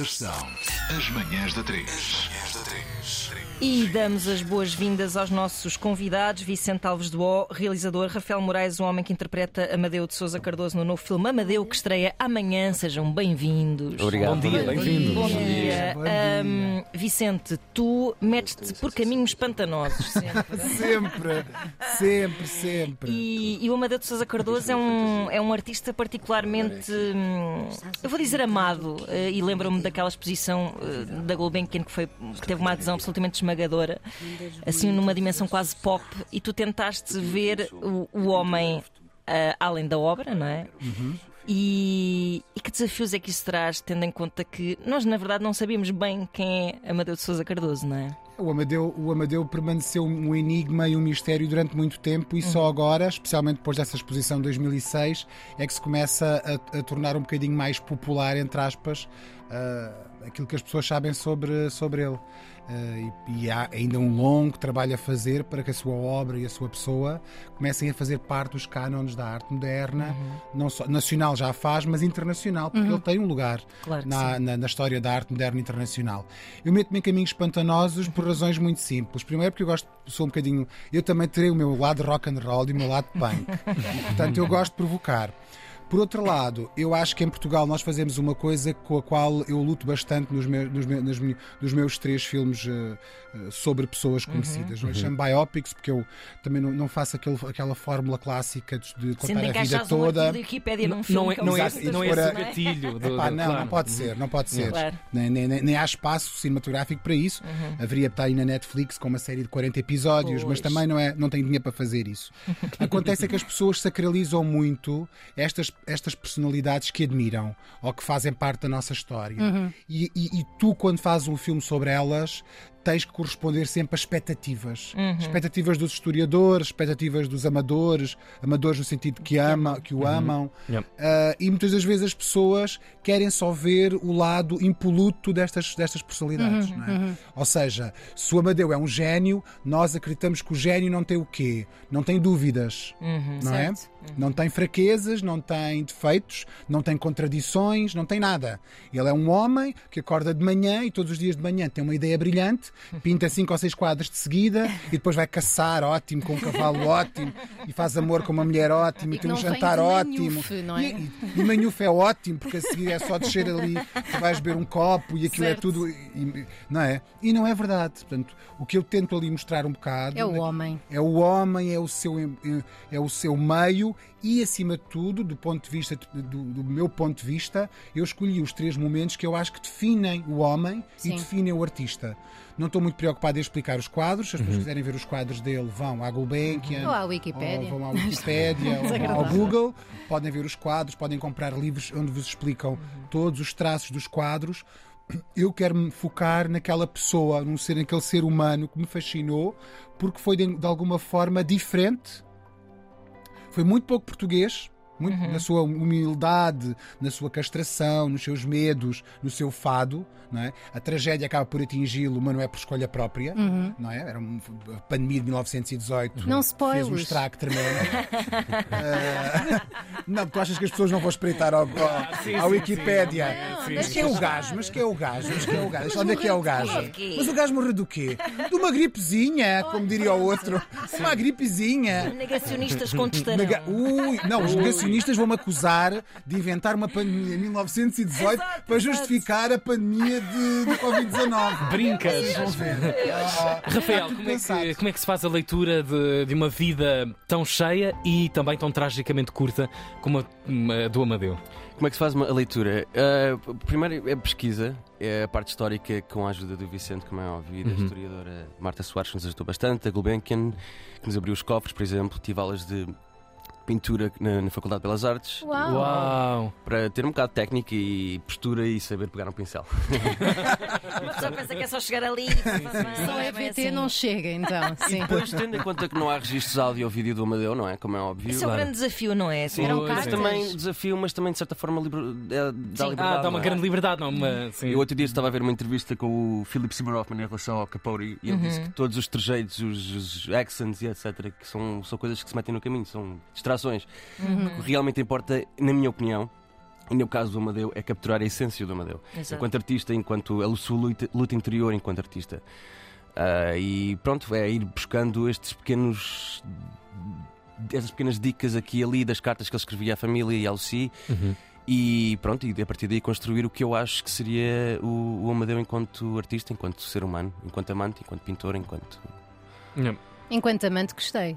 Estas são as manhãs da 3. E damos as boas-vindas aos nossos convidados, Vicente Alves do O, realizador, Rafael Moraes, o homem que interpreta Amadeu de Souza Cardoso no novo filme Amadeu, que estreia amanhã. Sejam bem-vindos. Obrigado. Bom dia, bem-vindo. Bom Bom dia. Bom dia. Ahm, Vicente, tu metes-te por caminhos pantanosos sempre. Sempre, sempre, sempre. E, e o Amadeu de Souza Cardoso é um, é um artista particularmente, hum, eu vou dizer, amado. Eh, e lembro-me daquela exposição eh, da Gulbenkian que, foi, que teve uma adesão absolutamente esmagadora, assim numa dimensão quase pop. E tu tentaste ver o, o homem ah, além da obra, não é? E, e que desafios é que isso traz, tendo em conta que nós, na verdade, não sabíamos bem quem é Amadeu de Souza Cardoso, não é? O Amadeu, o Amadeu permaneceu um enigma e um mistério durante muito tempo e só agora, especialmente depois dessa exposição de 2006, é que se começa a, a tornar um bocadinho mais popular, entre aspas, ah, aquilo que as pessoas sabem sobre, sobre ele. Ah, e, e há ainda um longo trabalho a fazer para que a sua obra e a sua pessoa comecem a fazer parte dos cânones da arte moderna, não só nacional já faz, mas internacional, porque ele tem um lugar Claro na, na, na história da arte moderna internacional. Eu meto-me em caminhos pantanosos por razões muito simples. Primeiro porque eu gosto, sou um bocadinho. Eu também terei o meu lado rock and roll e o meu lado punk. Portanto, eu gosto de provocar. Por outro lado, eu acho que em Portugal nós fazemos uma coisa com a qual eu luto bastante nos meus, nos meus, mi- nos meus três filmes eh, eh, sobre pessoas conhecidas. Não é? Chamo biopics, porque eu também não, não faço aquele, aquela fórmula clássica de, de Sendo contar a vida um toda. Wikipédia num filme Não é, que não é, gosto das não é esse gatilho. Do, Epá, do- não, claro. não pode ser, não pode ser. Claro. Nem, nem, nem- nem há espaço cinematográfico para isso. Haveria estar aí na Netflix com uma série de 40 episódios, mas Pois. também não, é, não tem dinheiro para fazer isso. Acontece é que as pessoas sacralizam muito estas, estas personalidades que admiram ou que fazem parte da nossa história. E, e- e tu, quando fazes um filme sobre elas, tens que corresponder sempre a expectativas. Expectativas dos historiadores, expectativas dos amadores, amadores no sentido que, ama, que o amam. Yep. Uh, e muitas das vezes as pessoas querem só ver o lado impoluto destas, destas personalidades. não é? Ou seja, se o Amadeu é um gênio, nós acreditamos que o gênio não tem o quê? Não tem dúvidas. não é? Não tem fraquezas, não tem defeitos, não tem contradições, não tem nada. Ele é um homem que acorda de manhã e todos os dias de manhã tem uma ideia brilhante, pinta cinco ou seis quadros de seguida e depois vai caçar ótimo com um cavalo ótimo e faz amor com uma mulher ótima e, E tem um jantar ótimo. manhufe, não é? E, e, e manhufe é ótimo, porque a seguir é só descer ali, vais beber um copo e aquilo é Certo. tudo. e- não é? E não é verdade. Portanto, o que eu tento ali mostrar um bocado É o homem. é o homem, é o seu, é o seu meio e, acima de tudo, do ponto de vista do, do meu ponto de vista, eu escolhi os três momentos que eu acho que definem o homem Sim. e definem o artista. Não estou muito preocupado em explicar os quadros. Se as pessoas quiserem ver os quadros dele, vão à Gulbenkian. Ou à Wikipédia. Ou vão à Wikipédia, ou vão ao. Google, podem ver os quadros, podem comprar livros onde vos explicam todos os traços dos quadros. Eu quero me focar naquela pessoa, num ser, naquele ser humano que me fascinou, porque foi de, de alguma forma diferente. Foi muito pouco português, muito na sua humildade, na sua castração, nos seus medos, no seu fado. Não é? A tragédia acaba por atingi-lo, mas não é por escolha própria. Não é? Era uma a pandemia de 1918. Não Fez um estrago tremendo. Ah, não, tu achas que as pessoas não vão espreitar ao, ao, sim, à Wikipédia? sim. Não, mas quem é o gajo? Mas quem é o gajo? Mas quem é o gajo? Onde é que é o gajo? Mas o gajo morreu do quê? De uma gripezinha, como diria o outro. Uma gripezinha. Negacionistas contestarão. Nega- Ui, não, os negacionistas vão-me acusar de inventar uma pandemia em 1918 Exato, para exato. justificar a pandemia de, de Covid-19. Brincas. Vão ver. Ah, Rafael, como é, que, como é que se faz a leitura de, de uma vida tão cheia e também tão tragicamente curta como a, a do Amadeu? Como é que se faz uma a leitura? Uh, primeiro é a pesquisa, é a parte histórica com a ajuda do Vicente, como é óbvio, e da historiadora Marta Soares, que nos ajudou bastante, a Gulbenkian, que nos abriu os cofres, por exemplo, tive aulas de pintura na, na Faculdade de Belas Artes, Uau! Uau! para ter um bocado de técnica e postura e saber pegar um pincel. Uma pessoa pensa que é só chegar ali e Só é VT assim. não chega, então. Sim. Depois, tendo em conta que não há registros áudio ou vídeo do Amadeu, não é? Como é óbvio. Isso é um grande desafio, não é? Sim, Eram mas também desafio, mas também de certa forma liber... é, dá Sim. liberdade. Ah, dá uma não é? grande liberdade, não? Uma, sim. Eu outro dia estava a ver uma entrevista com o Philip Seymour Hoffman em relação ao Capote e ele Uhum. disse que todos os trejeitos, os, os accents e etc., que são, são coisas que se metem no caminho, são distrações. Uhum. O que realmente importa, na minha opinião, E no caso do Amadeu, é capturar a essência do Amadeu. Exato. Enquanto artista, enquanto a sua luta, luta interior enquanto artista. Ah, e pronto, é ir buscando estes pequenos. Essas pequenas dicas aqui e ali das cartas que ele escrevia à família e ao Si. E pronto, e a partir daí construir o que eu acho que seria o, o Amadeu enquanto artista, enquanto ser humano, enquanto amante, enquanto pintor, enquanto. Não. Enquanto amante, gostei.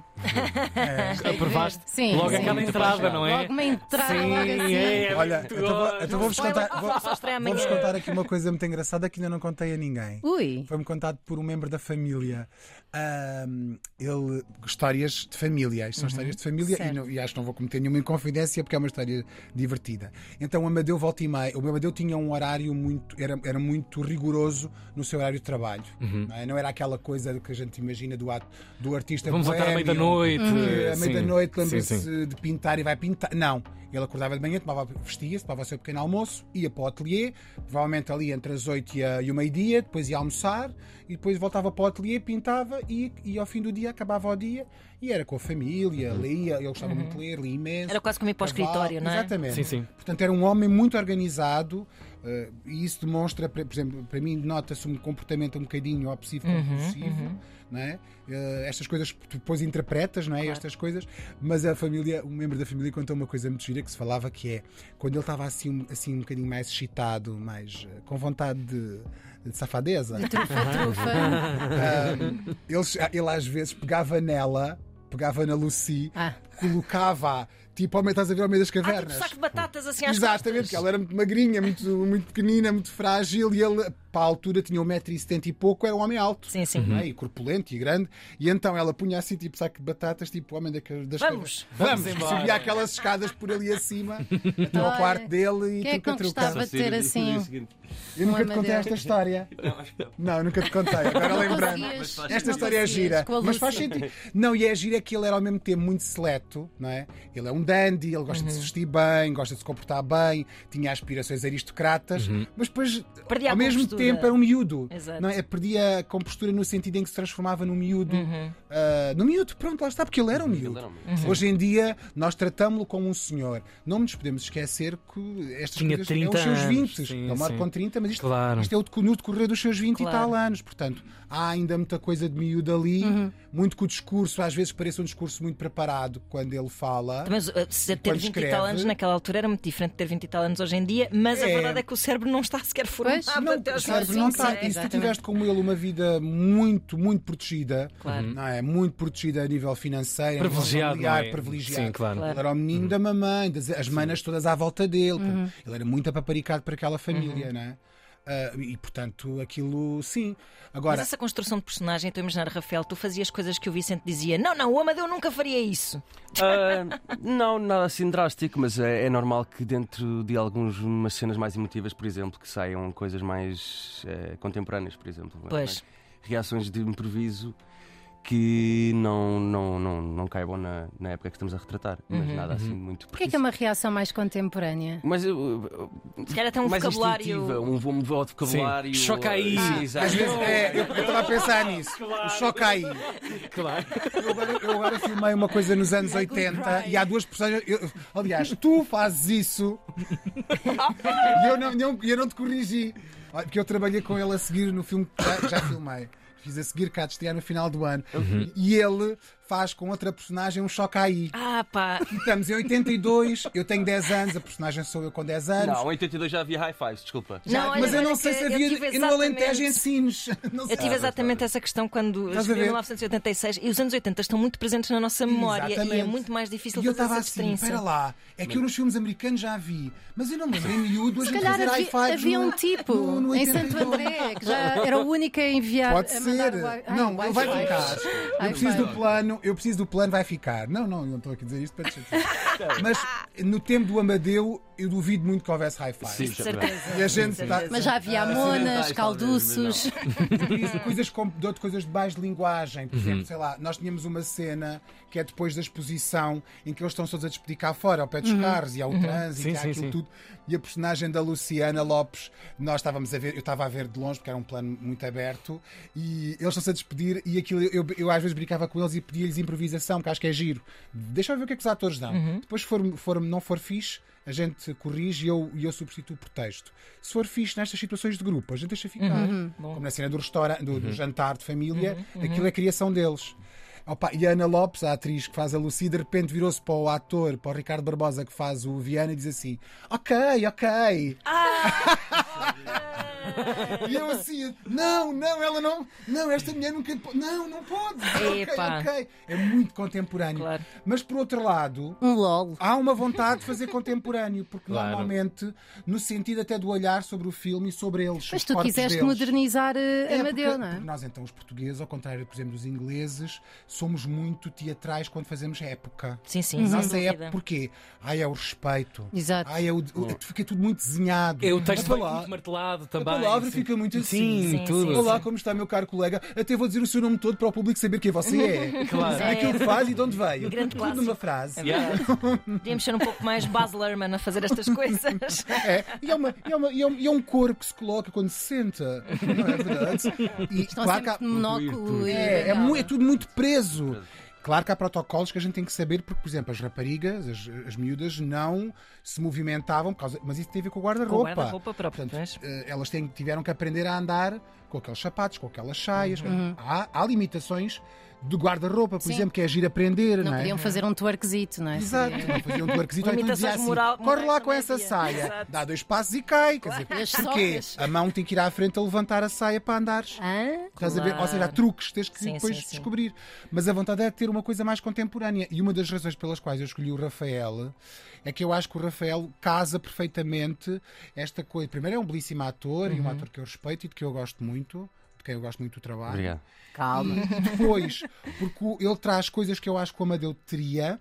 Aprovaste Sim, logo sim. aquela entrada, não é? Logo uma entrada, Sim, logo assim. é. Olha, muito então, vou- então vou-vos contar, vou- amanhã. contar aqui uma coisa muito engraçada que ainda não contei a ninguém. Ui. Foi-me contado por um membro da família. Ahm, ele, histórias de família. Isto são histórias de família e, não- e acho que não vou cometer nenhuma inconfidência porque é uma história divertida. Então, o Amadeu volta e meia. O Amadeu tinha um horário muito. Era, era muito rigoroso no seu horário de trabalho. Não, é? Não era aquela coisa que a gente imagina do, ato, do artista Vamos voltar à meia-da-noite. que à meia-da-noite Sim, lembra-se de pintar e vai pintar. Não. Ele acordava de manhã, tomava, vestia-se, tomava o seu pequeno almoço, ia para o ateliê, provavelmente ali entre as 8 e, a- e o meio-dia, depois ia almoçar e depois voltava para o ateliê, pintava e, e ao fim do dia acabava o dia e era com a família, lia, ele gostava muito de ler, lia imenso. Era quase como ir para o escritório, não é? Exatamente. Sim, sim. Portanto, era um homem muito organizado eh, e isso demonstra, por exemplo, para mim nota-se um comportamento um bocadinho obsessivo compulsivo, não é? Eh, estas coisas depois interpretas, não é? Estas coisas, mas a família, um membro da família contou uma coisa muito gira que se falava que é quando ele estava assim, um- assim um bocadinho mais excitado, mais eh, com vontade de, de safadeza. Trufa, trufa. Um, ele, ele às vezes pegava nela, pegava na Lucy, Ah. colocava tipo, ao meio, estás a ver ao meio das Ah, tipo cavernas. saco de batatas assim às Exatamente, costas. porque ela era muito magrinha, muito, muito pequenina, muito frágil e ele, para a altura, tinha 1,70m e pouco, era um homem alto. Sim, sim. não é? E corpulento e grande. E então ela punha assim, tipo, saco de batatas, tipo, o homem da- das Vamos. Vamos, Vamos embora. subia aquelas escadas por ali acima, até ao Olha, quarto dele e é que truca não truca. gostava de ter assim? Eu nunca te contei esta história. Não, nunca te contei. Agora lembrando. Esta história é gira. a Mas faz sentido. Não, e é gira que ele era ao mesmo tempo muito seleto, não é? Ele é um dandy, ele gosta de se vestir bem, gosta de se comportar bem, tinha aspirações aristocratas, mas depois, Perdia a ao mesmo compostura. Tempo, era um miúdo. Exato. Não é? Perdia a compostura no sentido em que se transformava num miúdo. Ah, no miúdo, pronto, lá está, porque ele era um miúdo. era um miúdo. Hoje em dia, nós tratamos-lo como um senhor. Não nos podemos esquecer que estas Tinha coisas 30 é os seus anos, 20. sim, ele mora sim. com 30, mas isto, Claro. isto é o no decorrer dos seus 20 Claro. e tal anos. Portanto, há ainda muita coisa de miúdo ali, Uhum. muito que o discurso, às vezes parece um discurso muito preparado quando ele fala. Mas uh, se ter Quando 20 e tal escreve- anos naquela altura era muito diferente de ter 20 e tal anos hoje em dia, mas a É. verdade é que o cérebro não está sequer formado. Não, até aos cérebro 25, não está. sim. E se tu tiveste como ele uma vida muito, muito protegida, Claro. não é? Muito protegida a nível financeiro, Privilegiado, familiar, não é? privilegiado. Sim, claro. Ele era o menino da mamãe, das, as manas todas à volta dele. Ele era muito apaparicado para aquela família, não é? Ah, e portanto, aquilo sim. Agora, Mas essa construção de personagem, estou a imaginar, Rafael, tu fazias coisas que o Vicente dizia: não, não, o Amadeu nunca faria isso. Ah, não, nada assim drástico, mas é, é normal que dentro de algumas umas cenas mais emotivas, por exemplo, que saiam coisas mais eh, contemporâneas, por exemplo. Pois. Mais reações de improviso que não, não, não, não caibam na, na época que estamos a retratar. Mas nada assim muito. Porquê que é uma reação mais contemporânea? Mas eu- eu- Se calhar até um mais vocabulário. um, um voto de vocabulário. Sim. Choca aí. Às vezes, é, eu eu estava a pensar nisso. O choque aí. Claro. Eu agora, eu agora filmei uma coisa nos anos 80 e há duas personagens. eu- aliás, tu fazes isso e eu não, não- eu não te corrigi. Porque eu trabalhei com ele a seguir no filme que já, já filmei. Fiz a seguir cá de estrear no final do ano. E ele faz com outra personagem um choque aí. Ah, pá. E estamos em 82, eu tenho 10 anos, a personagem sou eu com 10 anos. Não, em 82 já havia high fives, desculpa. Já- Não, mas eu não sei se havia e no Alentejo em exatamente- Sines. Não Eu tive exatamente essa questão quando escrevi ver? 1986 e os anos 80 estão muito presentes na nossa memória e é Exatamente. muito mais difícil E eu fazer estava essa assim, distinção. espera lá, é que eu nos filmes americanos já vi, mas eu não me lembro em miúdo a Se gente calhar fazer fives havia um tipo no- no em Santo 82. André que já era o único a enviar. Pode ser. o wi- Ai, não, vai ficar. Eu preciso do five. Plano, eu preciso do plano, vai ficar. Não, não, não estou aqui a dizer isto para te. Mas no tempo do Amadeu, eu duvido muito que houvesse fives. Sim, De certeza. E a gente está- Mas já havia Ah, amonas, sim, calduços. Coisas com, de outras coisas de baixa linguagem. Por exemplo, sei lá, nós tínhamos uma cena que é depois da exposição em que eles estão todos a despedir cá fora, ao pé dos carros, e há o trânsito, Sim, e há sim, aquilo sim. tudo. E a personagem da Luciana Lopes, nós estávamos a ver, eu estava a ver de longe, porque era um plano muito aberto, e eles estão-se a despedir, e aquilo eu, eu às vezes brincava com eles e pedia-lhes improvisação, que acho que é giro. Deixa eu ver o que é que os atores dão. Depois for, for, não for fixe, a gente corrige e eu, e eu substituo por texto. Se for fixe nestas situações de grupo, a gente deixa ficar. Como na cena do, restaurante, do, do jantar de família, aquilo é criação deles. Opa, e a Ana Lopes, a atriz que faz a Lucy, de repente virou-se para o ator, para o Ricardo Barbosa, que faz o Viana, e diz assim: Ok, ok. E eu assim, não, não, ela não, não, esta mulher nunca não, não pode. Ok, Epá. ok. É muito contemporâneo. Claro. Mas por outro lado, Um LOL. há uma vontade de fazer contemporâneo, porque Claro. normalmente, no sentido até do olhar sobre o filme e sobre eles. Mas os tu corpos quiseste deles. modernizar eh, É, Amadeu, porque- não é? porque nós, então, os portugueses, ao contrário, por exemplo, dos ingleses, somos muito teatrais quando fazemos época. Sim, sim, A sem Nossa dúvida. época, porquê? Ai, é o respeito. Exato. Ai, é o, o- fica tudo muito desenhado. É o texto a muito martelado a também. Palavra sim. fica muito assim. Sim, Sim, tudo. sim, Olá, como está, meu caro colega? Até vou dizer o seu nome todo para o público saber quem você é. Claro. Aquilo que faz e de onde veio. Grande tudo numa frase. É verdade. Devíamos ser um pouco mais Baz Luhrmann a fazer estas coisas. É, e é, uma, e, é uma- e é um, e é um corpo que se coloca quando se senta. Não é verdade? E Estão sempre monóculo. É, é, é tudo muito preso. Claro que há protocolos que a gente tem que saber, porque, por exemplo, as raparigas, as, as miúdas, não se movimentavam, por causa, mas isso tem a ver com o guarda-roupa. guarda-roupa próprio. Portanto, pois. eh, elas têm, tiveram que aprender a andar com aqueles sapatos, com aquelas saias. Uhum. Há, há limitações do guarda-roupa, por Sim. exemplo, que é agir aprender, não, Não é? podiam fazer um twerkzito, não é? Exato, não faziam um twerkzito, então dizia assim, moral- corre lá morais com essa havia. saia, Exato. dá dois passos e cai. Quer dizer, as porquê? socas? A mão tem que ir à frente a levantar a saia para andares. Hã? Estás a ver? Ou seja, há Claro. truques, tens que Sim, depois sim, sim. descobrir. Mas a vontade é ter uma coisa mais contemporânea. E uma das razões pelas quais eu escolhi o Rafael é que eu acho que o Rafael casa perfeitamente esta coisa. Primeiro, é um belíssimo ator e um Uhum. ator que eu respeito e de que eu gosto muito, de quem eu gosto muito do trabalho. Obrigado. Calma. E depois, porque ele traz coisas que eu acho que o Amadeu teria.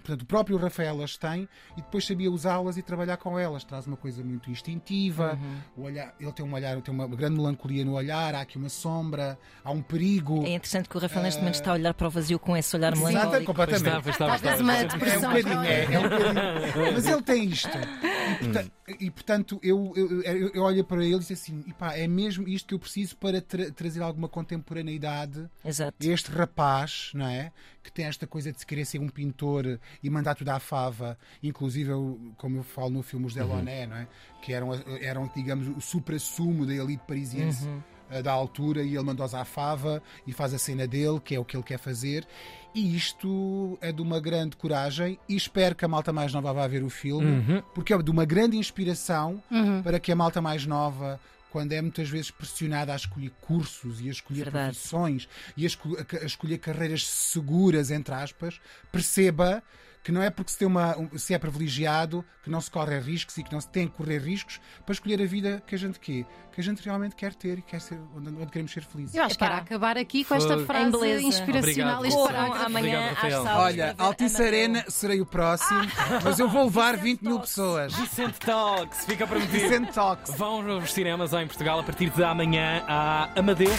Portanto, o próprio Rafael as tem e depois sabia usá-las e trabalhar com elas. Traz uma coisa muito instintiva. Uhum. O olhar, ele tem um olhar, tem uma grande melancolia no olhar. Há aqui uma sombra, há um perigo. É interessante que o Rafael neste momento está a olhar para o vazio com esse olhar Exato, melancólico. Pois completamente. está, pois está, está. uma É um depressão. bocadinho, é, é um bocadinho. Mas ele tem isto. E, porta- e, portanto, eu, eu, eu, eu olho para ele e digo assim: "Epá, é mesmo isto que eu preciso para tra- trazer alguma contemporaneidade Exato. este rapaz, não é? Que tem esta coisa de se querer ser um pintor e mandar tudo à fava, inclusive, eu, como eu falo no filme Os Delaunay, não é? Que eram, eram digamos, o supra-sumo da elite parisiense eh, da altura e ele mandou-os à fava e faz a cena dele, que é o que ele quer fazer. E isto é de uma grande coragem e espero que a malta mais nova vá ver o filme, porque é de uma grande inspiração para que a malta mais nova quando é muitas vezes pressionada a escolher cursos e a escolher Verdade. profissões e a, escol- a escolher carreiras seguras, entre aspas, perceba que não é porque se, tem uma, um- se é privilegiado que não se corre riscos e que não se tem que correr riscos para escolher a vida que a gente quer, que a gente realmente quer ter e quer ser onde, onde queremos ser felizes. Eu acho que era acabar aqui com esta Foi. frase beleza. inspiracional. Obrigado. Este Corram parágrafo. amanhã Obrigado, às Olha, Altice. Arena serei o próximo, mas eu vou levar 20 mil pessoas. Vicente Talks, fica prometido. Vicente Talks. Vão aos cinemas em Portugal a partir de amanhã a Amadeu.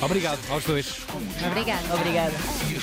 Obrigado aos dois. Obrigada. Obrigada. E